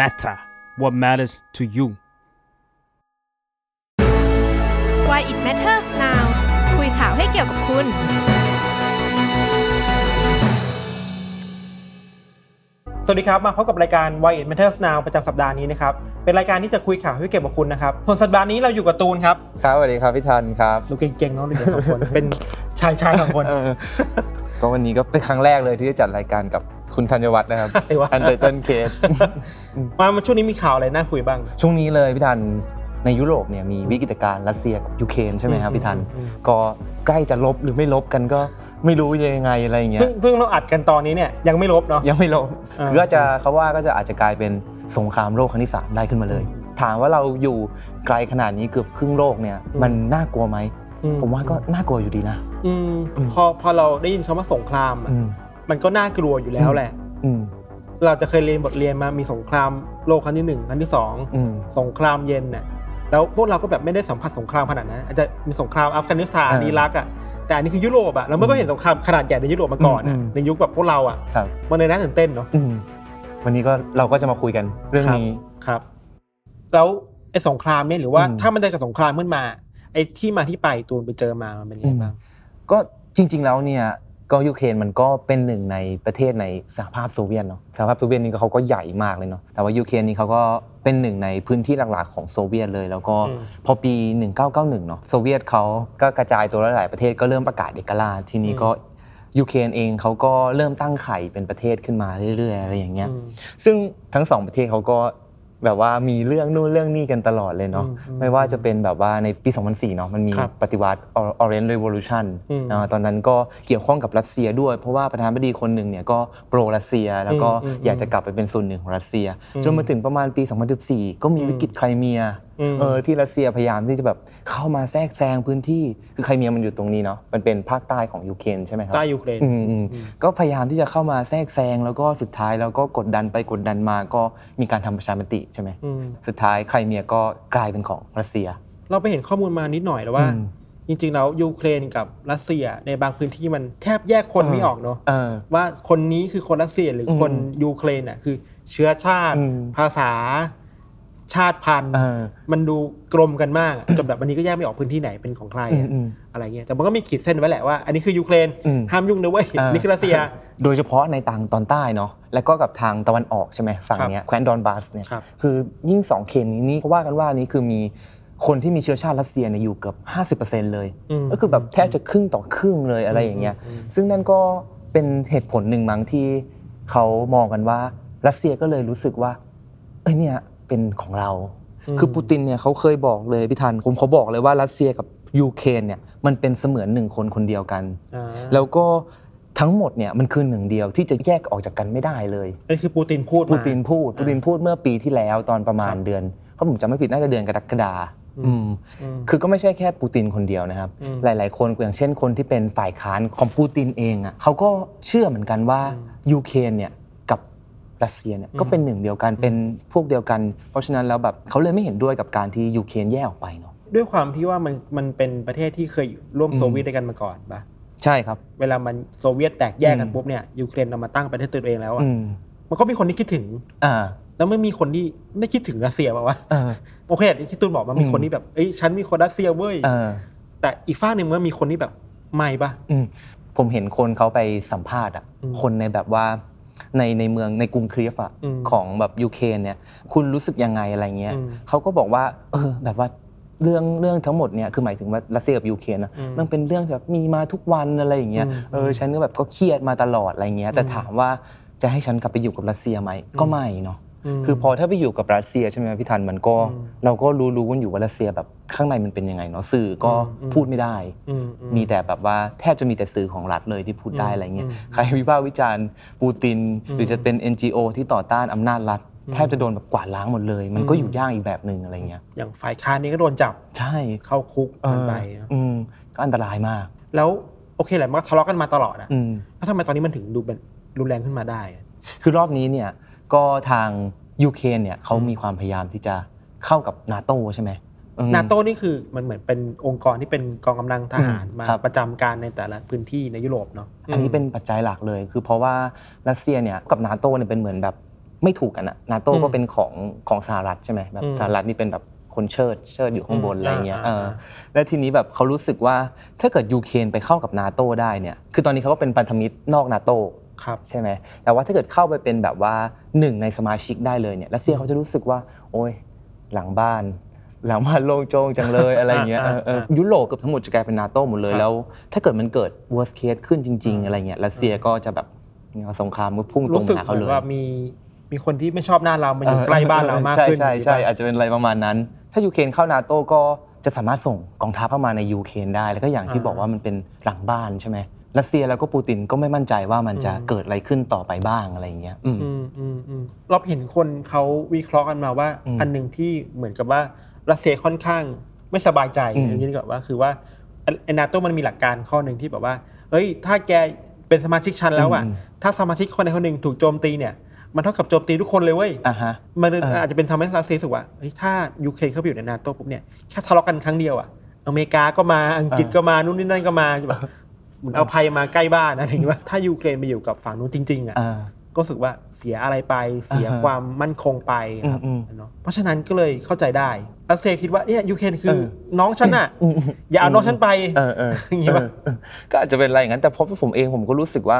matter what matters to you Why it matters now คุยข่าวให้เกี่ยวกับคุณ สวัสดีครับ มาพบกับรายการ Why It Matters Now ประจำสัปดาห์นี้นะครับ เป็นรายการที่จะคุยข่าวให้เก็บกับคุณนะครับส่วนสัปดาห์นี้เราอยู่กับตูนครับครับสวัสดีครับพี่ทันครับดูเก่งๆเนาะเลยสองคน เป็นชายชายสองคนเออก็วันนี้ก็เป็นครั้งแรกเลยที่จะจัดรายการกับ คุณธัญวัฒน์นะครับอะไรวะ Untitled Case มามาช่วงนี้มีข่าวอะไรน่าคุยบ้าง ช่วงนี้เลยพี่ธัญในยุโรปเนี่ยมีวิกฤตการณ์รัสเซียกับยูเครนใช่ไหมครับพี่ธัญ อืม ก็ใกล้จะรบหรือไม่รบกันก็ไม่รู้ยังไงอะไรอย่างเงี้ยซึ่งซึ่งเราอัดกันตอนนี้เนี่ยยังไม่รบเนาะ ยังไม่รบอ่า คือก็จะเขาว่าก็จะอาจจะกลายเป็นสงครามโลกครั้งที่สามได้ขึ้นมาเลย ถามว่าเราอยู่ไกลขนาดนี้เกือบครึ่งโลกเนี่ยมันน่ากลัวไหม อืผมว่าก็น่ากลัวอยู่ดีนะ อืมอืมพอพอเราได้ยินคำว่าสงครามอะอืม มันก็น่ากลัวอยู่แล้วแหละอืมเราจะเคยเรียนบทเรียนมามีสงครามโลกครั้งที่หนึ่งครั้งที่สองอืม สงครามเย็นน่ะแล้วพวกเราก็แบบไม่ได้สัมผัสสงครามขนาดนั้นอาจจะมีสงครามอัฟกานิสถานอ่าอิรักอะแต่อันนี้คือยุโรปอะเราไม่เคยเห็นสงครามขนาดใหญ่ในยุโรปมาก่อนอือะมอืม ในยุคแบบพวกเราอะครับ มันเลยน่าตื่นเต้นเนาะ อืมวันนี้ก็เราก็จะมาคุยกันเรื่องนี้ ครับ แล้วไอ้สงครามเนี่ยหรือว่าอืม ถ้ามันได้เกิดสงครามขึ้นมา ไอ้ที่มาที่ไปตูนไปเจอมามันเป็นยังไงบ้าง ก็จริง ๆ แล้วเนี่ย ก็ยูเครนมันก็เป็นหนึ่งในประเทศในสหภาพโซเวียตเนาะสหภาพโซเวียตนี่ก็เขาก็ใหญ่มากเลยเนาะแต่ว่ายูเครนนี่เขาก็เป็นหนึ่งในพื้นที่หลักๆของโซเวียตเลย แล้วก็อืมพอปี 1991เนาะโซเวียตเขาก็กระจายตัวหลายๆประเทศก็เริ่มประกาศเอกราชทีนี้ก็ยูเครนเองเขาก็เริ่มตั้งไข่เป็นประเทศขึ้นมาเรื่อยๆอะไรอย่างเงี้ยอืมซึ่งทั้งสองประเทศเขาก็ แบบว่ามีเรื่องนู่นเรื่องนี้กันตลอดเลยเนาะอืมอืมไม่ว่าจะเป็นแบบว่าในปี 2004เนาะมันมีครับปฏิวัติ Orange Revolution อืมนะตอนนั้นก็เกี่ยวข้องกับรัสเซียด้วย เพราะว่าประธานาธิบดีคนหนึ่งเนี่ยก็โปรรัสเซีย แล้วก็อืมอืมอยากจะกลับไปเป็นส่วนหนึ่งของรัสเซียอืมจนมาถึงประมาณปี 2014 ก็มีวิกฤตไครเมียอืม เออที่รัสเซียพยายามที่จะแบบเข้ามาแทรกแซงพื้นที่คือไครเมียมันอยู่ตรงนี้เนาะมันเป็นภาคใต้ของยูเครนใช่ไหมครับใต้ยูเครนอืมอืมก็พยายามที่จะเข้ามาแทรกแซงแล้วก็สุดท้ายแล้วก็กดดันไปกดดันมาก็มีการทำประชามติใช่ไหมอืมสุดท้ายไครเมียก็กลายเป็นของรัสเซีย เราไปเห็นข้อมูลมานิดหน่อยแล้วว่าอืมจริงๆแล้วยูเครนกับรัสเซียในบางพื้นที่มันแทบแยกคนไม่ออกเนาะเออว่าคนนี้คือคนรัสเซียหรืออมคนยูเครนอะคือเชื้อชาติอืมภาษา ชาติพันธุ์เออมันดูกลมกันมากอะจนแบบวันนี้ก็แยกไม่ออกพื้นที่ไหนเป็นของใครอืมอะอืมอะไรเงี้ยแต่มันก็มีขีดเส้นไว้แหละว่า อันนี้คือยูเครนอืมห้ามยุ่งนะเว้ยอ่านี่คือรัสเซีย โดยเฉพาะในทางตอนใต้เนาะแล้วก็กับทางตะวันออกใช่ไหมฝั่งครับเนี้ยแคว้นดอนบาสเนี่ยครับคือยิ่งสองเขตนี้นี่เขาว่ากันว่านี่คือมีคนที่มีเชื้อชาติรัสเซียเนี่ยอยู่เกือบ50%เลยอืมก็คือแบบแทบจะครึ่งต่อครึ่งเลยอะไรอย่างเงี้ยอืมอืมซึ่งนั่นก็เป็นเหตุผลหนึ่งมั้งที่เขามองกันว่ารัสเซียก็เลยรู้สึกว่าเอ้ยเนี่ย เป็นของเรา คือปูตินเนี่ยเขาเคยบอกเลยพี่ทันผมเขาบอกเลยว่ารัสเซียกับยูเครนเนี่ยมันเป็นเสมือนหนึ่งคนคนเดียวกันอ่าแล้วก็ทั้งหมดเนี่ยมันคือหนึ่งเดียวที่จะแยกออกจากกันไม่ได้เลยอันนี้คือปูตินพูดมาปูตินพูดปูตินพูดเมื่อปีที่แล้วตอนประมาณครับเดือนถ้าผมจำไม่ผิดน่าจะเดือนกรกฎาอืมอืมอืมคือก็ไม่ใช่แค่ปูตินคนเดียวนะครับอืมหลาย ๆ คนอย่างเช่นคนที่เป็นฝ่ายค้านของปูตินเองอะเขาก็เชื่อเหมือนกันว่าอืมยูเครนเนี่ยกับ รัสเซียเนี่ยอืมก็เป็นหนึ่งเดียวกันเป็นพวกเดียวกัน เพราะฉะนั้นแล้วแบบเขาเลยไม่เห็นด้วยกับการที่ยูเครนแยกออกไปเนาะด้วยความที่ว่ามันมันเป็นประเทศที่เคยอยู่ร่วมอืมโซเวียตด้วยกันมาก่อนปะใช่ครับ เวลามันโซเวียตแตกแยกกันอืมปุ๊บเนี่ยยูเครนออกมาตั้งประเทศตัวเองแล้วอะอืมมันก็มีคนที่คิดถึงอ่าแล้วก็มีคนที่ไม่คิดถึงรัสเซียป่าวะเออโอเคอย่างที่ตูนบอกมันมีอืมคนที่แบบเอ้ยฉันมีคนรัสเซียเว้ยเออแต่อีกฟากหนึ่งมันมีคนที่แบบไม่ปะอืมผมเห็นคนเขาไปสัมภาษณ์อะอืมคนในแบบว่า ในในเมืองในกรุงเครียฟอะอืมของแบบยูเครนเนี่ยคุณรู้สึกยังไงอะไรเงี้ยอืม เขาก็บอกว่าเออแบบว่าเรื่องเรื่องทั้งหมดเนี่ยคือหมายถึงว่ารัสเซียกับยูเครนนะ อืม มันเป็นเรื่องแบบมีมาทุกวันอะไรอย่างเงี้ย อืมเออ ฉันก็แบบก็เครียดมาตลอดอะไรเงี้ย แต่อืมถามว่าจะให้ฉันกลับไปอยู่กับรัสเซียไหม ก็ไม่เนาะม คือพอถ้าไปอยู่กับรัสเซียใช่ไหมพี่ทันมันก็อืมเราก็รู้รู้กันอยู่ว่ารัสเซียแบบข้างในมันเป็นยังไงเนาะสื่อก็อืมอืมพูดไม่ได้อือืมีแต่แบบว่าแทบจะมีแต่สื่อของรัฐเลยที่พูดได้อืมอะไรเงี้ยอืมใครวิพากษ์วิจารณ์ปูตินอืมหรือจะเป็น NGO ที่ต่อต้านอำนาจรัฐอืมแทบจะโดนแบบกวาดล้างหมดเลย มันก็อืมอยู่ยากอีกแบบหนึ่งอะไรเงี้ยอย่างฝ่ายค้านนี้ก็โดนจับใช่เข้าคุกกันไปเอออืมก็อันตรายมาก แล้วโอเคแหละมันก็ทะเลาะกันมาตลอดอะอืมแล้วทำไมตอนนี้มันถึงดูเป็นรุนแรงขึ้นมาได้อะคือรอบนี้เนี่ย ก็ทางยูเครนเนี่ยเขามีความพยายามที่จะเข้ากับนาโตใช่ไหมอืมนาโตนี่คือมันเหมือนเป็นองค์กรที่เป็นกองกำลังทหารอืมมาครับประจำการในแต่ละพื้นที่ในยุโรปเนาะอันนี้เป็นปัจจัยหลักเลย คือเพราะว่ารัสเซียเนี่ยกับนาโตเนี่ยเป็นเหมือนแบบไม่ถูกกันอะนาโต้อืมก็เป็นของของสหรัฐใช่ไหมแบบอืมสหรัฐนี่เป็นแบบคนเชิดเชิดอยู่ข้างบนอืมอะไรเงี้ยอ่าเอออ่าแล้วทีนี้แบบเขารู้สึกว่าถ้าเกิดยูเครนไปเข้ากับนาโต้ได้เนี่ยคือตอนนี้เขาก็เป็นพันธมิตรนอกนาโต้ครับ ใช่ไหมแต่ว่าถ้าเกิดเข้าไปเป็นแบบว่าหนึ่งในสมาชิกได้เลยเนี่ยรัสเซียเขาจะรู้สึกว่า โอ้ยหลังบ้าน หลังบ้านโล่งโจงจังเลยอะไรเงี้ยอ่าเออเอออ่ายุโรปเกับทั้งหมดจะกลายเป็นนาโต้หมดเลยครับแล้ว ถ้าเกิดมันเกิด worst case ขึ้นจริง ๆ อะไรเงี้ยรัสเซียก็จะแบบสงครามก็พุ่งตรงรู้สึกหาเหเขามือเลนยว่ามีมีคนที่ไม่ชอบหน้าเรามาอยู่ใกล้บ้านเรามากขึ้นใช่ใช่ใช่อาจจะเป็นอะไรประมาณนั้น ถ้ายูเครนเข้านาโต้ก็จะสามารถส่งกองทัพเข้ามาในยูเครนได้ แล้วก็อย่างที่บอกว่ามันเป็นหลังบ้านใช่ไหม รัสเซียแล้วก็ปูตินก็ไม่มั่นใจว่ามันจะเกิดอะไรขึ้นต่อไปบ้างอะไรเงี้ยอืมอืมอืมอืมเราเห็นคนเขาวิเคราะห์กันมาว่าอืมอันหนึ่งที่เหมือนกับว่ารัสเซียค่อนข้างไม่สบายใจอืมอย่างนี้ดีกว่าว่าคือว่าไอ้นาโต้มันมีหลักการข้อหนึ่งที่แบบว่า เอ้ย ถ้าแกเป็นสมาชิกชั้นแล้วอะอืมถ้าสมาชิกคนใดคนหนึ่งถูกโจมตีเนี่ยมันเท่ากับโจมตีทุกคนเลยเว้ยอะฮะมันเลยเออออาจจะเป็นทำให้รัสเซียรู้สึกว่าเฮ้ยถ้ายูเครนเข้าไปอยู่ในนาโต้ปุ๊บเนี่ยแค่ทะเลาะกันครั้งเดียวอะอเมริกาก็มาอังกฤษก็มานู่นนี่นั่นก็มาแบบ เหมือนเอาภัยมาใกล้บ้านอะไรอย่างเงี้ยว่าถ้ายูเครนไปอยู่กับฝั่งนู้นจริงๆอะอ่าก็รู้สึกว่าเสียอะไรไปเสียอ่าฮะความมั่นคงไปครับอืมเนาะเพราะฉะนั้นก็เลยเข้าใจได้รัสเซียคิดว่าเนี่ยยูเครนคือเออน้องฉันอะอย่าเอาน้องฉันไปเออเอออย่างงี้ปะเออเออก็อาจจะเป็นอะไรอย่างนั้นแต่เพราะผมเองผมก็รู้สึกว่า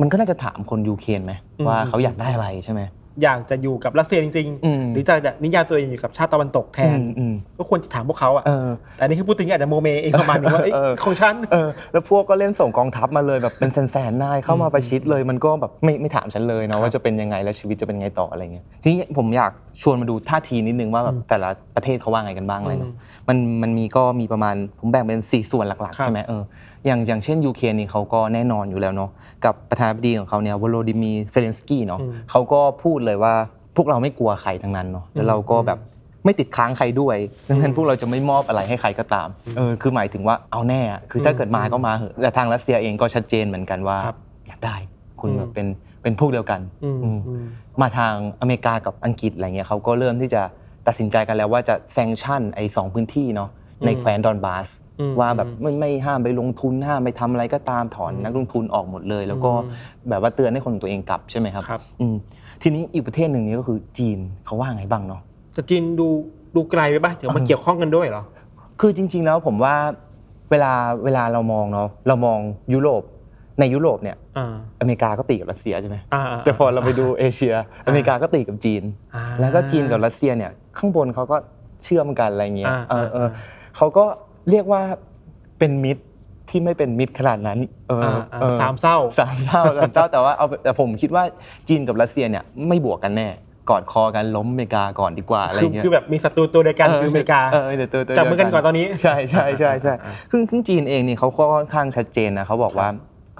มันก็น่าจะถามคนยูเครนไหมอืมว่าเขาอยากได้อะไรใช่ไหม อยากจะอยู่กับรัสเซียจริงอืมๆหรือจะจะนิยามตัวเองอยู่กับชาติตะวันตกแทนอืมอืมก็ควรจะถามพวกเขาอะเออแต่อันนี่คือพูดถึงอาจจะโมเมเองประมาณนึงว่าเอ้ยเออของฉันเออแล้วพวกก็เล่นส่งกองทัพมาเลยแบบเป็นแสนๆนายเข้ามาประชิดเลยมันก็แบบไม่ไม่ถามฉันเลยครัเนาะบว่าจะเป็นยังไงแล้วชีวิตจะเป็นไงต่ออะไรเงี้ยทีนี้ผมอยากชวนมาดูท่าทีนิดนึงว่าแบบแต่ละประเทศเขาว่าไงกันบ้างอะไรเนาะมันมันมีก็มีประมาณผมแบ่งเป็นสี่ส่วนหลักครัๆบใช่ไหมเอออย่างอย่างเช่นยูเครนนี่เขาก็แน่นอนอยู่แล้วเนาะกับประธานาธิบดีของเขาเนี่ยโวโลดิมีร์เซเลนสกี้เนาะอืมเขาก็พูดเลยว่า พวกเราไม่กลัวใครทั้งนั้นเนาะแล้วเราก็แบบไม่ติดค้างใครด้วยดังนั้นพวกเราจะไม่มอบอะไรให้ใครก็ตามเออคือหมายถึงว่าเอาแน่อะคือถ้าเกิดมาก็มาเหอะแต่ทางรัสเซียเองก็ชัดเจนเหมือนกันว่าครับอยากได้คุณอืมแบบเป็นเป็นพวกเดียวกันอืมอืมอืมมาทางอเมริกากับอังกฤษอะไรเงี้ยเขาก็เริ่มที่จะตัดสินใจกันแล้วว่าจะ sanction ไอ้สองพื้นที่เนาะในแคว้นดอนบาสอืมว่าแบบอืมไม่ไม่ห้ามไปลงทุนห้ามไปทำอะไรก็ตามถอนนักลงทุนออกหมดเลย แล้วก็อืมแบบว่าเตือนให้คนของตัวเองกลับใช่ไหมครับครับอืม ทีนี้อีกประเทศหนึ่งนี้ก็คือจีนเขาว่าไงบ้างเนาะแต่จีนดูดูไกลไปป่ะเดี๋ยวมันเออเกี่ยวข้องกันด้วยเหรอคือจริง ๆ แล้วผมว่าเวลาเวลาเรามองเนาะเรามองยุโรปในยุโรปเนี่ยอ่าอเมริกาก็ตีกับรัสเซียใช่ไหมอ่าแต่พอเราไปดูเอเชีย อเมริกาก็ตีกับจีนอ่าแล้วก็จีนกับรัสเซียเนี่ยข้างบนเขาก็เชื่อมกันอะไรเงี้ยอ่าเออเอออ่าเขาก็เรียกว่าเป็นมิตร ที่ไม่เป็นมิตรขนาดนั้นเอออ่าอ่าเออสามเศร้า สามเศร้าสามเศร้าแต่ว่าเอาแต่ผมคิดว่าจีนกับรัสเซียเนี่ยไม่บวกกันแน่กอดคอกันล้มอเมริกาก่อนดีกว่าอะไรคือเงี้ย คือแบบมีศัตรูตัวเดียวกันคืออเมริกา เออเดี๋ยวตัวตัวจับมือกันก่อนตอนนี้ ใช่ใช่ใช่ใช่อ่าซึ่งซึ่งจีนเองนี่เขาก็ค่อนข้างชัดเจนนะเขาบอกว่า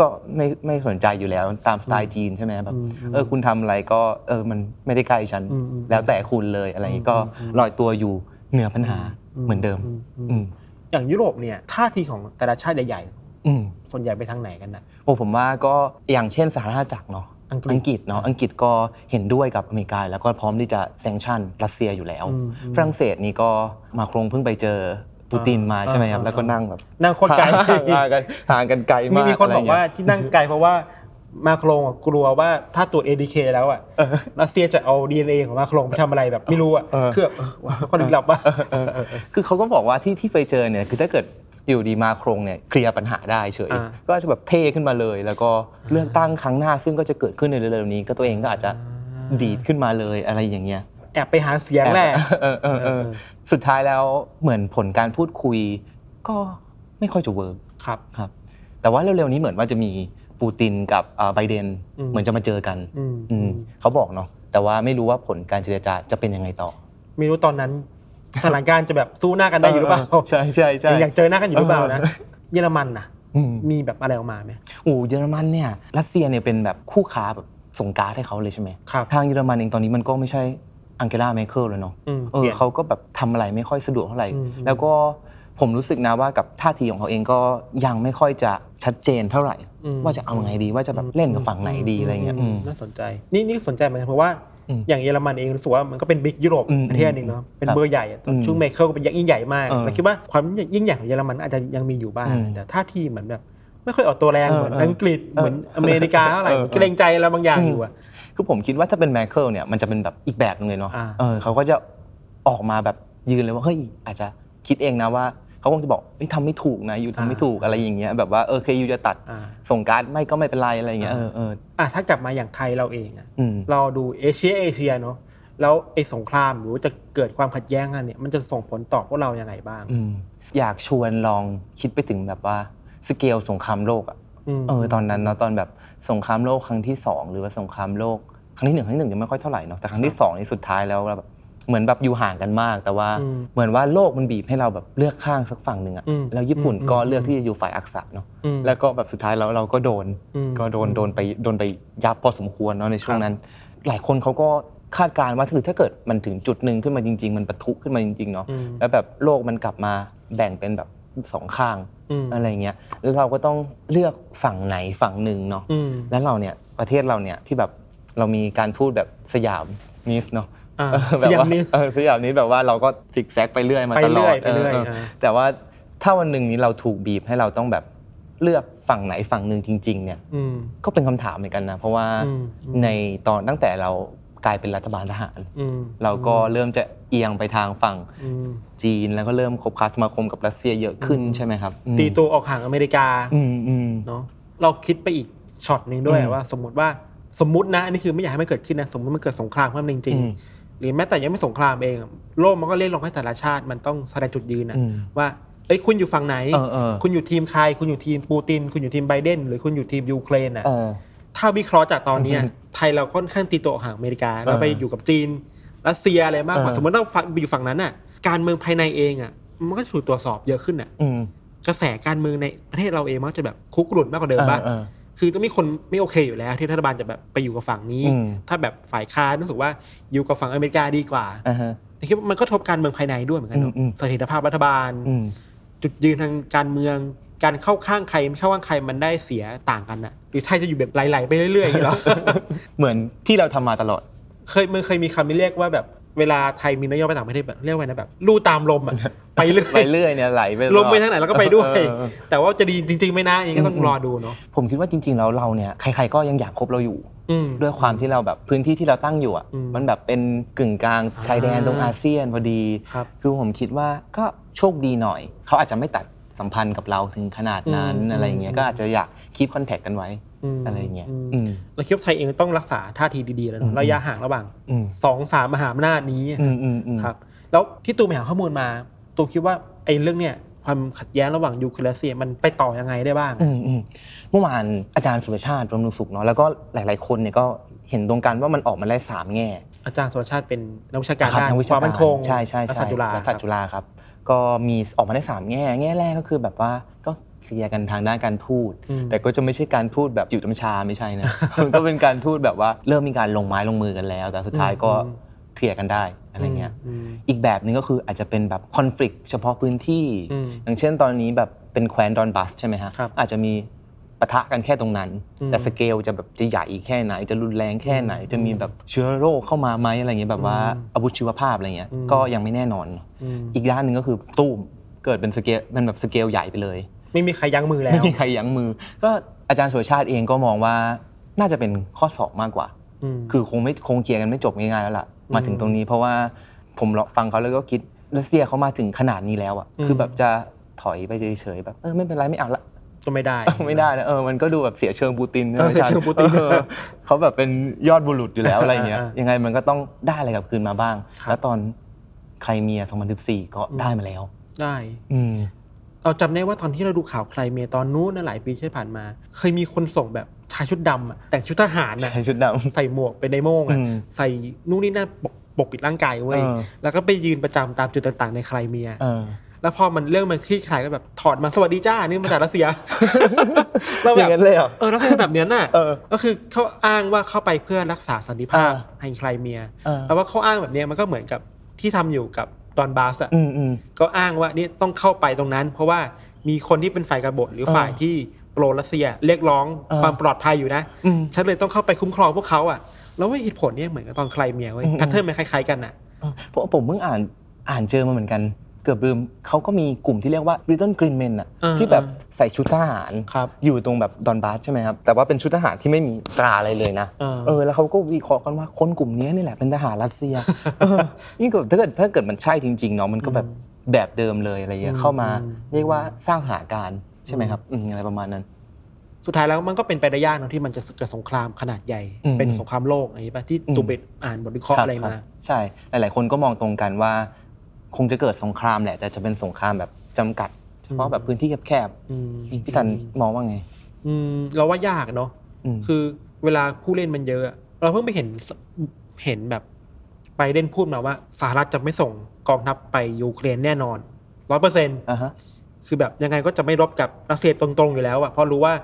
ก็ไม่ไม่สนใจอยู่แล้วตามสไตล์จีนใช่ไหมแบบอืมอืมเออคุณทำอะไรก็เออมันไม่ได้ใกล้ฉัน อืมอืมแล้วแต่คุณเลยอะไรอย่างนี้ก็อืมอืมลอยตัวอยู่เหนือปัญหาเหมือนเดิมอืมอืม อ ย่างยุโรปเนี่ยท่าทีของแต่ละชาติใหญ่อืมๆส่วนใหญ่ไปทางไหนกันนะโอ้ผมว่าก็อย่างเช่นสหราชอาณาจักรเนาะอังกฤษอังกฤษเนาะอังกฤษก็เห็นด้วยกับอเมริกา แล้วก็พร้อมที่จะแซงชั่นรัสเซียอยู่แล้วอืมอืมฝรั่งเศสนี่ก็มาครงเพิ่งไปเจอปูตินมาใช่ไหมครับอ่าแล้วก็นั่งแบบนั่งโคตรไกลห่างกันห่างกันไกลมีมากมีคนบอกว่าะไรเงี้ยที่นั่งไกลเพราะว่า มาโครงอะกลัวว่าถ้าตรวจ ADK แล้วอะรัสเซียจะเอา DNA ของมาโครงไปทำอะไรแบบไม่รู้อะเออคือแบบเออว้าคนลึกลับว่าคือเขาก็บอกว่าที่ที่เคยเจอเนี่ยคือถ้าเกิดอยู่ดีมาโครงเนี่ยเคลียร์ปัญหาได้เฉยอ่าก็จะแบบเท่ขึ้นมาเลย แล้วก็เลือกตั้งครั้งหน้าซึ่งก็จะเกิดขึ้นในเร็วๆนี้ก็ตัวเองก็อาจจะดีดขึ้นมาเลยอะไรอย่างเงี้ยแอบไปหาเสียงแหละเออเออเออสุดท้ายแล้วเหมือนผลการพูดคุย ก็ไม่ค่อยจะ work ครับครับ แต่ว่าเร็วๆนี้เหมือนว่าจะมี ปูตินกับอ่าไบเดนอืมเหมือนจะมาเจอกันอืมอืมเขาบอกเนาะแต่ว่าไม่รู้ว่าผลการเจรจาจะเป็นยังไงต่อ ไม่รู้ตอนนั้นสถานการณ์จะแบบสู้หน้ากันได้อยู่หรือเปล่าใช่ใช่ใช่อยากเจอหน้ากันอยู่หรือเปล่านะเออเยอรมันนะอืมมีแบบอะไรออกมาไหมโอ้เยอรมันเนี่ยรัสเซียเนี่ยเป็นแบบคู่ค้าแบบส่งแก๊สให้เขาเลยใช่ไหมครับทางเยอรมันเองตอนนี้มันก็ไม่ใช่อังเกลาแมร์เคิลแล้วเนาะอืมเออพอเปลี่ยนเขาก็แบบทำอะไรไม่ค่อยสะดวกเท่าไหร่อืมแล้วก็ ผมรู้สึกนะว่ากับท่าทีของเขาเองก็ยังไม่ค่อยจะชัดเจนเท่าไหร่อืมว่าจะเอาไงดีว่าจะแบบเล่นกับฝั่งไหนดีอะไรเงี้ยอืมน่าสนใจนี่นี่สนใจเหมือนกันเพราะว่าอืมอย่างเยอรมันเองรู้สึกว่ามันก็เป็น big ยุโรปอืมประเทศหนึ่งเนาะเป็นครับเบอร์ใหญ่อะอืมช่วงแมร์เคิลก็เป็นยิ่งใหญ่มากเออเราคิดว่าความยิ่งใหญ่ของเยอรมันอาจจะยังมีอยู่บ้างอืมแต่ท่าทีเหมือนแบบไม่ค่อยออกตัวแรงเออเหมือนเอออังกฤษเออเหมือนอเมริกาเท่าไหร่เออเหมือนเกรงใจอะไรบางอย่างอยู่อะคือผมคิดว่าถ้าเป็นแมร์เคิลเนี่ยมันจะเป็นแบบอีกแบบหนึ่งเลยเนาะอ่าเออเขาก็จะออกมาแบบยืนเลยว่าเฮ้ยอาจจะคิดเองนะว่า เขาคงจะบอกเฮ้ยทำไม่ถูกนะ you ทำไม่ถูกอะไรอย่างเงี้ยแบบว่าเออเค you จะตัดอ่าส่งแก๊สไม่ก็ไม่เป็นไรอะไรอย่างเงี้ยเออเอออะถ้ากลับมาอย่างไทยเราเองอะอืมเราดูเอเชียเอเชียเนาะแล้วไอ้สงครามหรือว่าจะเกิดความขัดแย้งกันเนี่ยมันจะส่งผลต่อพวกเรายังไงบ้างอืมอยากชวนลองคิดไปถึงแบบว่าสเกลสงครามโลกอะมเออตอนนั้นเนาะตอนแบบสงครามโลกครั้งที่สองหรือว่าสงครามโลกครั้งที่หนึ่งครั้งที่หนึ่งยังไม่ค่อยเท่าไหร่เนาะแต่ครั้งที่สองนี่สุดท้ายแล้วเราแบบ เหมือนแบบอยู่ห่างกันมาก แต่ว่าอืมเหมือนว่าโลกมันบีบให้เราแบบเลือกข้างสักฝั่งหนึ่งอะอืมแล้วญี่ปุ่นอืมก็อืมเลือกที่จะอยู่ฝ่ายอักษะเนาะอืมแล้วก็แบบสุดท้ายแล้วเราก็โดนอืมก็โดนโดนไปโดนไปยับพอสมควรเนาะในช่วงนั้น หลายคนเขาก็คาดการณ์ว่าถือถ้าเกิดมันถึงจุดหนึ่งขึ้นมาจริง ๆ มันปะทุขึ้นมาจริงๆเนาะอืมแล้วแบบโลกมันกลับมาแบ่งเป็นแบบสองข้างอืมอะไรเงี้ยแล้วเราก็ต้องเลือกฝั่งไหนฝั่งหนึ่งเนาะอืมแล้วเราเนี่ยประเทศเราเนี่ยที่แบบเรามีการพูดแบบสยามนิสเนาะอ่าเออแบบ สยามว่านิสเออสยามนิสแบบว่าเราก็ซิกแซกไปเรื่อยมาไปตลเรื่ออดยไปเรื่อยเออเอออ่าแต่ว่าถ้าวันหนึ่งนี้เราถูกบีบให้เราต้องแบบเลือกฝั่งไหนฝั่งหนึ่งจริง ๆ เนี่ยอืมก็เป็นคำถามเหมือนกันนะ เพราะว่าอืมอืมในตอนตั้งแต่เรากลายเป็นรัฐบาลทหารอืมเราก็เริ่มจะเอียงไปทางฝั่งอืมจีนแล้วก็เริ่มคบค้าสมาคมกับรัสเซียเยอะขึ้นอืมใช่ไหมครับตีตัวออกห่างอเมริกาอืมอืมเนาะเราคิดไปอีกช็อตหนึ่งด้วยอืมว่า สมมติว่าสมมตินะอันนี้คือไม่อยากให้มันเกิดขึ้นนะสมมติมันเกิดสงครามขึ้นมาจริงอืมๆ หรือแม้แต่ยังไม่สงครามเองอะโลกมันก็เล่นลงให้แต่ละชาติมันต้องแสดงจุดยืนนะอืมว่าเอ้ยคุณอยู่ฝั่งไหนเออเออคุณอยู่ทีมใคร คุณอยู่ทีมปูติน คุณอยู่ทีมไบเดน หรือคุณอยู่ทีมยูเครนอะเออถ้าวิเคราะห์จากตอนเนี้ยอืมไทยเราค่อนข้างตีตัวออกห่างอเมริกาเออเราไปอยู่กับจีนรัสเซียอะไรมากกว่าเออสมมติเราฝั่งไปอยู่ฝั่งนั้นอะ การเมืองภายในเองอะมันก็จะถูกตรวจสอบเยอะขึ้นอะอืมกระแสการเมืองในประเทศเราเองมันก็จะแบบคุกรุ่นมากกว่าเดิมป่ะเออ คือต้องมีคนไม่โอเคอยู่แล้ว ที่รัฐบาลจะแบบไปอยู่กับฝั่งนี้อืมถ้าแบบฝ่ายค้านรู้สึกว่าอยู่กับฝั่งอเมริกาดีกว่าอ่าฮะแต่คิดว่ามันก็ทบการเมืองภายในด้วยเหมือนกันเนอะอืมอืมเสถียรภาพรัฐบาลอืมจุดยืนทางการเมือง การเข้าข้างใครไม่เข้าข้างใครมันได้เสียต่างกันอะหรือไทยจะอยู่แบบไหลๆไปเรื่อยๆอย่างนี้เหรอเหมือนที่เราทำมาตลอด เคยมันเคยมีคำที่เรียกว่าแบบ เวลาไทยมีนโยบายไปต่างประเทศแบบเรียกว่าไงนะแบบลู่ตามลมอะไปเรื่อยไปเรื่อยเนี่ยไหลไปตอดลมไปทางไหนเราก็ไปด้วยเออเออแต่ว่าจะดีจริง ๆไหมนะอย่างนี้ก็ต้องอืมรอดูเนาะผมคิดว่าจริง ๆ แล้วเราเนี่ยใครๆก็ยังอยากคบเราอยู่อืมด้วยความที่เราแบบพื้นที่ที่เราตั้งอยู่อะอืมมันแบบเป็นกึ่งกลางชายแดนตรงอ่าอาเซียนพอดีครับคือผมคิดว่าก็โชคดีหน่อยเขาอาจจะไม่ตัดสัมพันธ์กับเราถึงขนาดนั้นอืมอะไรเงี้ยอืมก็อาจจะอยากคีปคอนแทคกันไว้ม อะไรเงี้ยอืมอืมเราคิดว่าไทยเองต้องรักษาท่าทีดีๆแล้วอืเนอะมระยะห่างระหว่างอืมสองสามมหาอำนาจนี้อืมอืมอืมครับแล้วที่ตูไปหาข้อมูลมาตูคิดว่าไอ้เรื่องเนี้ยความขัดแย้งระหว่างยูเครนและรัสเซียมันไปต่อยังไงได้บ้างอืมอืมเมื่อวานอาจารย์สุรชาติรวมนุสุขเนาะแล้วก็หลาย ๆ คนเนี่ยก็เห็นตรงกันว่ามันออกมาได้สามแง่ อาจารย์สุรชาติเป็นนักวิชาการครับด้านทางวิคชาวามการมั่นคงใช่ใช่รัฐใช่ศาสตร์จุฬารัฐศาสตร์จุฬาครับก็มีออกมาได้สามแง่ แง่แรกก็คือแบบว่าก็ เคลียร์กันทางด้านการทูตอืมแต่ก็จะไม่ใช่การทูตแบบจิ๋วตำชาไม่ใช่นะมันก็เป็นการทูตแบบว่าเริ่มมีการลงไม้ลงมือกันแล้ว แต่สุดท้ายก็อืมเคลียร์กันได้อะไรเงี้ยอืมอีกแบบหนึงก็คืออาจจะเป็นแบบคอน FLICT เฉพาะพื้นที่อืมอย่างเช่นตอนนี้แบบเป็นแคว้นดอนบัสใช่ไหมฮะครับอาจจะมีปะทะกันแค่ตรงนั้นอืมแต่สเกลจะแบบจะใหญ่แค่ไหน จะรุนแรงแค่ไหน จะมีแบบเชื้อโรคเข้ามาไหมอะไรเงี้ยแบบว่าอืมอาวุธชีวภาพอะไรเงี้ยอืมก็ยังไม่แน่นอนอืมอีกด้านหนึ่งก็คือตู้มเกิดเป็นสเกลเป็นแบบสเกลใหญ่ไปเลย ไม่มีใครยั้งมือแล้วไม่มีใครยั้งมือ ก็อาจารย์สุรชาติเองก็มองว่าน่าจะเป็นข้อสอบมากกว่ามคือคงไม่คงเคลียร์กันไม่จบง่ายๆแล้วล่ะอืมมาถึงตรงนี้เพราะว่าผมฟังเขาแล้วก็คิดรัสเซียเขามาถึงขนาดนี้แล้วอะอืมคือแบบจะถอยไปเฉยๆแบบเออไม่เป็นไรไม่เอาละก็ไม่ได้ไม่ได้นะเออมันก็ดูแบบเสียเชิงปูตินนะเออเสียเชิงปูตินออเขาแบบเป็นยอดบุรุษอยู่แล้วอะไรเงี้ยอ่าอ่ายังไงมันก็ต้องได้อะไรกลับคืนมาบ้างครับแล้วตอนไครเมีย2014ก็ได้มาแล้ว ได้ อืม เราจำได้ว่าตอนที่เราดูข่าวไคลเมียตอนนู้นนะหลายปีที่ผ่านมา เคยมีคนส่งแบบชายชุดดำอะแต่งชุดทหารนะใส่ชุดดำใส่หมวกเป็นไดโม่งอะอืมใส่นู่นนี่นั่นปกปกปิดร่างกายเว้ยเออแล้วก็ไปยืนประจำตามจุดต่างๆ ในไคลเมียเออแล้วพอมันเรื่องมันคลี่คลายก็แบบถอดมาสวัสดีจ้านี่มาจากรัสเซียเราอแบย่าบงนั้นเลยเหรอเออรัสเซียแบบเนี้ยน่ะเออก็คือเขาอ้างว่าเข้าไปเพื่อรักษาสันติภาพอ่าแห่งไคลเมียเออแล้วว่าเขาอ้างแบบเนี้ยมันก็เหมือนกับที่ทำอยู่กับ ดอนบาสอะอืมอืมก็อ้างว่านี่ต้องเข้าไปตรงนั้น เพราะว่ามีคนที่เป็นฝ่ายกบฏหรือเออฝ่ายที่โปรรัสเซียเรียกร้องเออความปลอดภัยอยู่นะอืมฉันเลยต้องเข้าไปคุ้มครองพวกเขาอะแล้วว่าเหตุผลเนี่ยเหมือนกับตอนไคลเมียเว้ยอืมแพทเทิร์นมันคล้ายๆกันอะเออเพราะผมเพิ่งอ่านอ่านเจอมาเหมือนกัน เกือบลืมเขาก็มีกลุ่มที่เรียกว่า Little Green Men อะอ่าที่แบบใส่ชุดทหาร ครับอยู่ตรงแบบดอนบาสใช่ไหมครับ แต่ว่าเป็นชุดทหารที่ไม่มีตราอะไรเลยนะ อ่า เออ แล้วเขาก็วิเคราะห์กันว่าคนกลุ่มนี้นี่แหละเป็นทหารรัสเซียเออนี่ก็ถ้าเกิดถ้าเกิดมันใช่จริงๆเนาะมันก็แบบแบบเดิมเลยอะไรเงี้ยเข้ามา เรียกว่าสร้างสถานการณ์ใช่ไหมครับอืมอะไรประมาณนั้น สุดท้ายแล้วมันก็เป็นไปได้ยากเนอะที่มันจะเกิดสงครามขนาดใหญ่ อืมเป็นสงครามโลกอะไรอย่างนี้ป่ะที่อืม ตูเบตอ่านบทวิเคราะห์อะไรคบมาคบใช่ หลาย ๆ คนก็มองตรงกันว่า คงจะเกิดสงครามแหละ แต่จะเป็นสงครามแบบจำกัด เฉพาะแบบพื้นที่แคบอืมๆพี่ทันมองว่าไง อืมเราว่ายากเนาะอืมคือเวลาผู้เล่นมันเยอะอะเราเพิ่งไปเห็นเห็นแบบไบเดนพูดมาว่าสหรัฐจะไม่ส่งกองทัพไปยูเครนแน่นอนร้อยเปอร์เซ็นต์อ่าฮะคือแบบยังไงก็จะไม่รบกับรัสเซียตรงๆอยู่แล้วอะเพราะรู้ว่า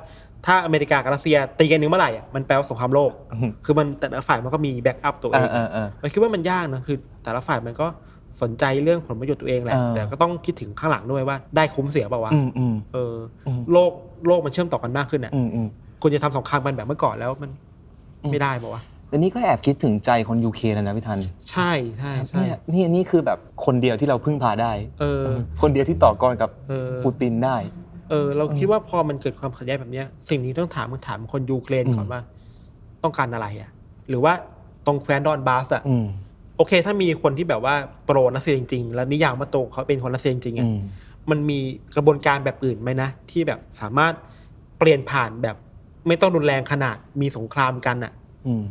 ถ้าอเมริกากับรัสเซียตีกันหนึ่งเมื่อไหร่อะมันแปลว่าสงครามโลกอืมคือมันแต่ละฝ่ายมันก็มี backup ตัวเองอ่าอ่าอ่าเราคิดว่ามันยากนะคือ แต่ละฝ่ายมันก็ สนใจเรื่องผลประโยชน์ตัวเองแหละอ่าแต่ก็ต้องคิดถึงข้างหลังด้วยว่าได้คุ้มเสียเปล่าวะอืมอืมเอออมโลกโลกมันเชื่อมต่อกันมากขึ้นอะอืมอืมคุณจะทำสงครามกันแบบเมื่อก่อนแล้วมันอืมไม่ได้เปล่าวะแต่นี่ก็แอบคิดถึงใจคนยูเครนแล้วนะพี่ทัน ใช่ใช่ใช่เนี่ยนี่นี่คือแบบคนเดียวที่เราพึ่งพาได้ เออ คนเดียวที่ต่อกรกับเออปูตินได้ เออ เราคิดว่าพอมันเกิดความขัดแย้งแบบเนี้ยสิ่งนี้ต้องถามมึงถามคนยูเครนก่อนอืมว่า ต้องการอะไรอะ หรือว่าตรงแคว้นดอนบาสอะอืม โอเค ถ้ามีคนที่แบบว่าโปรรัสเซียจริงๆ แล้วนิยามว่าโตเขาเป็นคนรัสเซียจริงๆอือะมมันมีกระบวนการแบบอื่นไหมนะ ที่แบบสามารถเปลี่ยนผ่านแบบ ไม่ต้องรุนแรงขนาดมีสงครามกันอะอืม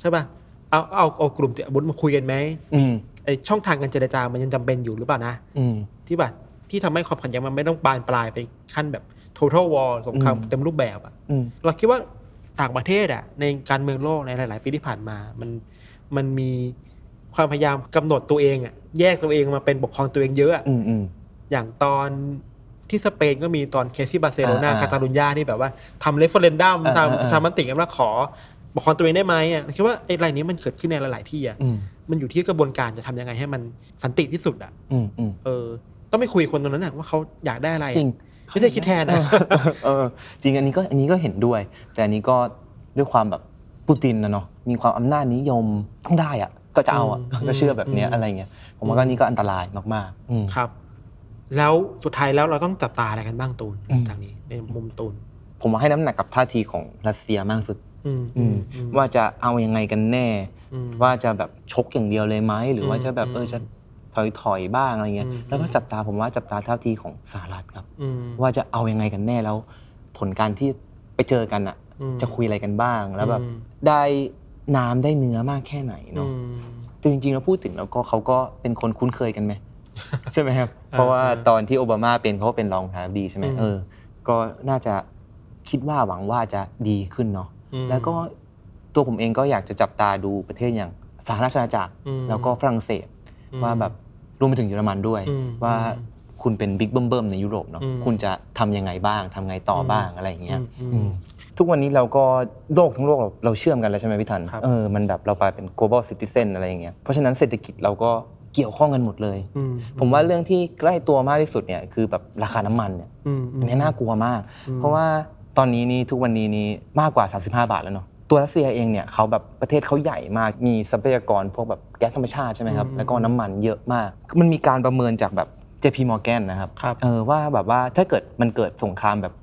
ใช่ป่ะเอาเอาเอากลุ่มติดอาวุธมาคุยกันไหมอืมไอช่องทางการเจรจามันยังจำเป็นอยู่หรือเปล่านะอืมที่แบบที่ทำให้ความขัดแย้งมันไม่ต้องบานปลายไปขั้นแบบ total war สงครามอืมเต็มรูปแบบอะอืมเราคิดว่าต่างประเทศอะ ในการเมืองโลกในหลาย ๆ ปีที่ผ่านมา มันมันมี ความพยายามกำหนดตัวเองอะแยกตัวเองมาเป็นปกครองตัวเองเยอะอะอืมอืมอย่างตอนที่สเปนก็มีตอนเคสที่บาร์เซโลนาอ่าอ่าคาตาลุญญาที่แบบว่าทำ referendum อ่าอ่าทำประชามติกันว่าขอปกครองตัวเองได้ไหมอะคิดว่าไอ้ไรนี้มันเกิดขึ้นในหลาย ๆ ที่อะอืมมันอยู่ที่กระบวนการจะทำยังไงให้มันสันติที่สุดอะอืมอืมเออ ต้องไปคุยกับคนตรงนั้นนะว่าเขาอยากได้อะไรจริงไม่ใช่คิดแทนนะเออจริงอันนี้ก็อันนี้ก็เห็นด้วย แต่อันนี้ก็ด้วยความแบบปูตินนะเนาะมีความอำนาจนิยมต้องได้อะ ก็จะเอาอะอืมก็เชื่อแบบเนี้ยอืมอะไรเงี้ยผมว่าก็นี่ก็อันตรายมากๆอืม ครับ แล้วสุดท้ายแล้วเราต้องจับตาอะไรกันบ้างตูนอืม ทางนี้ในมุมตูนผมว่าให้น้ำหนักกับท่าทีของรัสเซียมากสุด อืมอืมว่าจะเอายังไงกันแน่ อืม ว่าจะแบบชกอย่างเดียวเลยไหมหรือว่าจะแบบอืมเออจะถอยถอยๆบ้างอะไรเงี้ยอืม แล้วก็จับตาผมว่าจับตาท่าทีของสหรัฐครับ อืมว่าจะเอายังไงกันแน่แล้ว ผลการที่ไปเจอกันอะ อืมจะคุยอะไรกันบ้างแล้วแบบ อืม ได้ น้ำได้เนื้อมากแค่ไหนอืเนาะมแต่จริงๆแล้วพูดถึงแล้วก็เขาก็เป็นคนคุ้นเคยกันไหมใช่ไหมครับอ่าเพราะว่าอ่าตอนที่โอบามาเป็นเขาก็เป็นรองประธานาธิบดีใช่ไหมอืมเออ ก็น่าจะคิดว่าหวังว่าจะดีขึ้นเนาะอืมแล้วก็ตัวผมเองก็อยากจะจับตาดูประเทศอย่างสหราชอาณาจักรอืมแล้วก็ฝรั่งเศสอืมว่าแบบรวมไปถึงเยอรมันด้วยอืมว่าอืม คุณเป็นบิ๊กเบิ่มๆในยุโรปเนาะอืม คุณจะทำยังไงบ้างทำไงต่ออมบ้างอะไรอย่างเงี้ยอืมอืมอืม ทุกวันนี้เราก็โลกทั้งโลกเราเราเชื่อมกันแล้วใช่ไหมพี่ทันครับ เออมันแบบเราไปเป็น global citizen อะไรอย่างเงี้ยเพราะฉะนั้นเศรษฐกิจเราก็เกี่ยวข้องกันหมดเลย อืมผมว่าเรื่องที่ใกล้ตัวมากที่สุดเนี่ยคือแบบราคาน้ำมันเนี่ยอืมอืมอันนี้น่ากลัวมาก อืมเพราะว่าตอนนี้นี่ทุกวันนี้นี่มากกว่า 35 บาทแล้วเนาะตัวรัสเซียเองเนี่ยเขาแบบประเทศเขาใหญ่มากมีทรัพยากรพวกแบบแก๊สธรรมชาติใช่ไหมครับแล้วก็น้ำมันเยอะมาก มันมีการประเมินจากแบบ JP Morgan นะครับครับเออว่าแบบว่าถ้าเกิดมันเกิดสงครามแบบ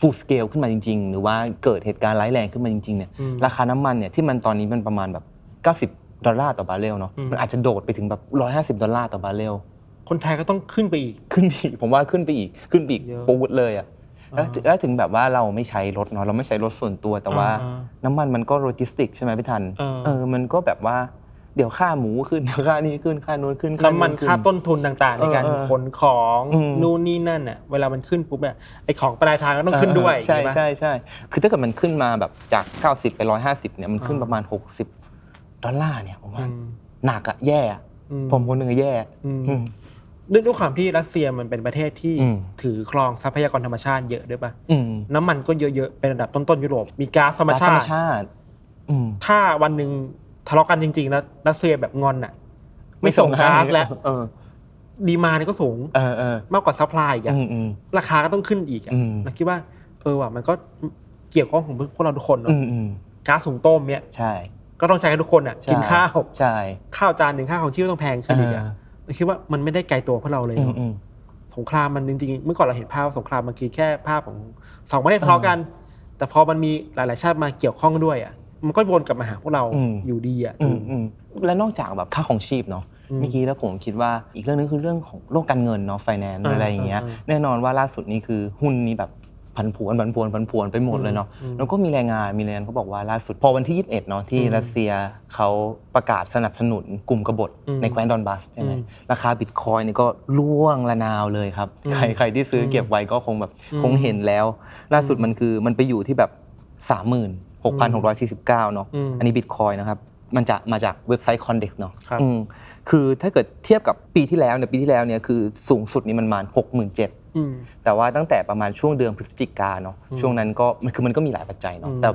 full scale ขึ้นมาจริง ๆ หรือว่าเกิดเหตุการณ์ร้ายแรงขึ้นมาจริงๆเนี่ยอืมราคาน้ำมันเนี่ยที่มันตอนนี้มันประมาณแบบ 90 ดอลลาร์ต่อบาร์เรลเนาะอืมมันอาจจะโดดไปถึงแบบ 150 ดอลลาร์ต่อบาร์เรลคนไทยก็ต้องขึ้นไปอีกขึ้นไปอีกผมว่าขึ้นไปอีกขึ้นไปอีกเยอะปูดเลยอะแล้วอ่าแล้วถึงแบบว่าเราไม่ใช้รถเนาะเราไม่ใช้รถส่วนตัวแต่ว่าอ่าน้ำมันมันก็โลจิสติกใช่ไหมพี่ทันเออเออมันก็แบบว่า เดี๋ยวค่าหมูขึ้นเดี๋ยวค่านี้ขึ้นค่านู้นขึ้นน้ำมันขึ้นค่าต้นทุนต่างๆ ในการเออเออขนของอืมนู่นนี่นั่นน่ะเวลามันขึ้นปุ๊บเนี่ยไอของปลายทางก็ต้องขึ้นด้วยเออใช่ไหมใช่ใช่คือถ้าเกิดมันขึ้นมาแบบจาก 90 ไป 150เนี่ยมันขึ้นอ่าประมาณ 60 ดอลลาร์เนี่ยผมว่าอืมหนักอะแย่อะอืมผมคนหนึ่งอะแย่อืมอืมด้วยด้วยความที่รัสเซียมันเป็นประเทศที่อืมถือครองทรัพยากรธรรมชาติเยอะด้วยป่ะอืมน้ำมันก็เยอะๆเป็นระดับต้นๆยุโรปมีก๊าซธรรมชาติก๊าซธรรมชาติอืมถ้าวันหนึ่ง ทะเลาะกันจริงๆแล้วรัสเซียแบบงอนอะ ไม่ส่งก๊าซแล้วเออ demand ก็สูงเออเออมากกว่า supply อีกอะอืมอืมราคาก็ต้องขึ้นอีกอะอืมเราคิดว่า เออว่ะมันก็เกี่ยวข้องของพวกเราทุกคนเนอะอืมอืมก๊าซหุงต้มเนี่ยใช่ ก็ต้องใช้กันทุกคนอะใช่กินข้าวใช่ข้าวจานหนึ่งค่าของชีพต้องแพงขึ้นอีกอะเออคิดว่ามันไม่ได้ไกลตัวพวกเราเลยอืมเนาะอืมสงครามมันจริงๆเมื่อก่อนเราเห็นภาพว่าสงครามมันคือแค่ภาพของสองประเทศทะเลาะกัน แต่พอมันมีหลายๆชาติมาเกี่ยวข้องด้วยอะ มันก็วนกลับมาหาพวกเราอืมอยู่ดีอะอืมอืมและนอกจากแบบค่าของชีพเนาะอืมเมื่อกี้แล้วผมคิดว่าอีกเรื่องนึงคือเรื่องของโลกการเงินเนาะไฟแนนซ์อ่าอะไรอย่างเงี้ยอ่าแน่นอนว่าล่าสุดนี่คือหุ้นนี่แบบผันผวนผันผวนผันผวนไปหมดเลยเนาะอืมแล้วก็มีรายงานมีรายงานเขาบอกว่าล่าสุดพอวันที่ 21เนาะที่อืมรัสเซียเขาประกาศสนับสนุนกลุ่มกบฏอืมในแคว้นดอนบัสใช่ไหมอืมราคาบิตคอยนี่ก็ร่วงระนาวเลยครับอืมใครใครที่ซื้ออมเก็บไว้ก็คงแบบอืมคงเห็นแล้ว ล่าสุดมันคือมันไปอยู่ที่แบบ 36,649 เนาะอืมอันนี้บิตคอยนะครับ มันจะมาจากเว็บไซต์ Condex เนาะครับอืมคือถ้าเกิดเทียบกับปีที่แล้วเนี่ยปีที่แล้วเนี่ยคือสูงสุดนี่มันประมาณ 67,000อืมแต่ว่าตั้งแต่ประมาณช่วงเดือนพฤศจิกาเนาะอืมช่วงนั้นก็มันคือมันก็มีหลายปัจจัยเนาะอืมแต่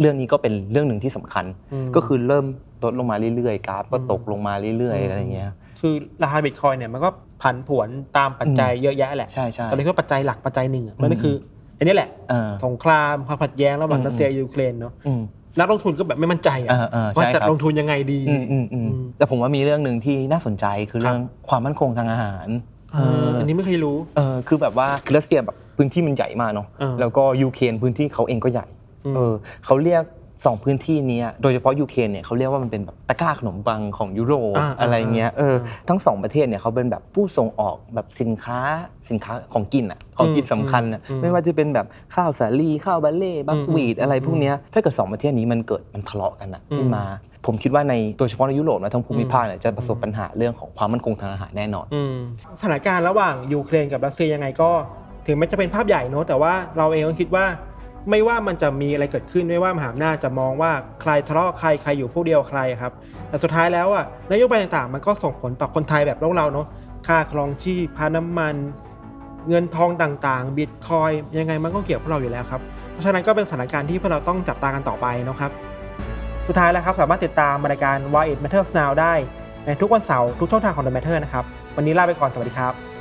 เรื่องนี้ก็เป็นเรื่องหนึ่งที่สำคัญอืมก็คือเริ่มลดลงมาเรื่อยๆกราฟก็อืมตกลงมาเรื่อยอืมๆอะไรอย่างเงี้ยคือราคาบิตคอยน์เนี่ยมันก็ผันผวนตามปัจจัยเยอะแยะแหละใช่ใช่ตอนนี้ก็ปัจจัยหลักปัจจัยหนึ่งอะอืมมันก็คือ อันนี้แหละเออสงครามความขัดแย้งระหว่างอืมรัสเซียยูเครนเนาะอืมนักลงทุนก็แบบไม่มั่นใจอะเออเออใช่ว่าจะครับลงทุนยังไงดีอืมอืมอืมอืมแต่ผมว่ามีเรื่องหนึ่งที่น่าสนใจคือครับเรื่องความมั่นคงทางอาหารเอออันนี้ไม่เคยรู้เออคือแบบว่าคือรัสเซียแบบพื้นที่มันใหญ่มากเนาะเออแล้วก็ยูเครนพื้นที่เขาเองก็ใหญ่อืมเออเขาเรียก สองพื้นที่เนี้ยโดยเฉพาะยูเครนเนี่ยเขาเรียกว่ามันเป็นแบบตะกร้าขนมปังของยุโรปอ่าอะไรเงี้ยเอออ่าทั้งสองประเทศเนี่ยเขาเป็นแบบผู้ส่งออกแบบสินค้าสินค้าของกินอะของกินอืมสำคัญอะอืมไม่ว่าจะเป็นแบบข้าวสาลีข้าวบาร์เลย์ buckwheat อืมอะไรพวกเนี้ยถ้าเกิดสองประเทศนี้มันเกิดมันทะเลาะกันอะขึ้นมา ผมคิดว่าในโดยเฉพาะในยุโรปนะทั้งภูมิภาคเนี่ยจะประสบปัญหาเรื่องของความมั่นคงทางอาหารแน่นอนอืมสถานการณ์ระหว่างยูเครนกับรัสเซียยังไงก็ ถึงแม้จะเป็นภาพใหญ่เนอะแต่ว่าเราเองก็คิดว่า ไม่ว่ามันจะมีอะไรเกิดขึ้นไม่ว่ามหาอำนาจจะมองว่าใครทะเลาะใครใครอยู่พวกเดียวใครครับ แต่สุดท้ายแล้วอะนโยบายต่างๆ มันก็ส่งผลต่อคนไทยแบบพวกเราเนอะค่าครองชีพพาน้ำมัน เงินทองต่างๆบิตคอยยังไงมันก็เกี่ยวกับพวกเราอยู่แล้วครับเพราะฉะนั้นก็เป็นสถานการณ์ที่พวกเราต้องจับตากันต่อไปนะครับสุดท้ายแล้วครับสามารถติดตามรายการ Why It Matters Now ได้ในทุกวันเสาร์ทุกช่องทางของ The Matter นะครับ วันนี้ลาไปก่อน สวัสดีครับ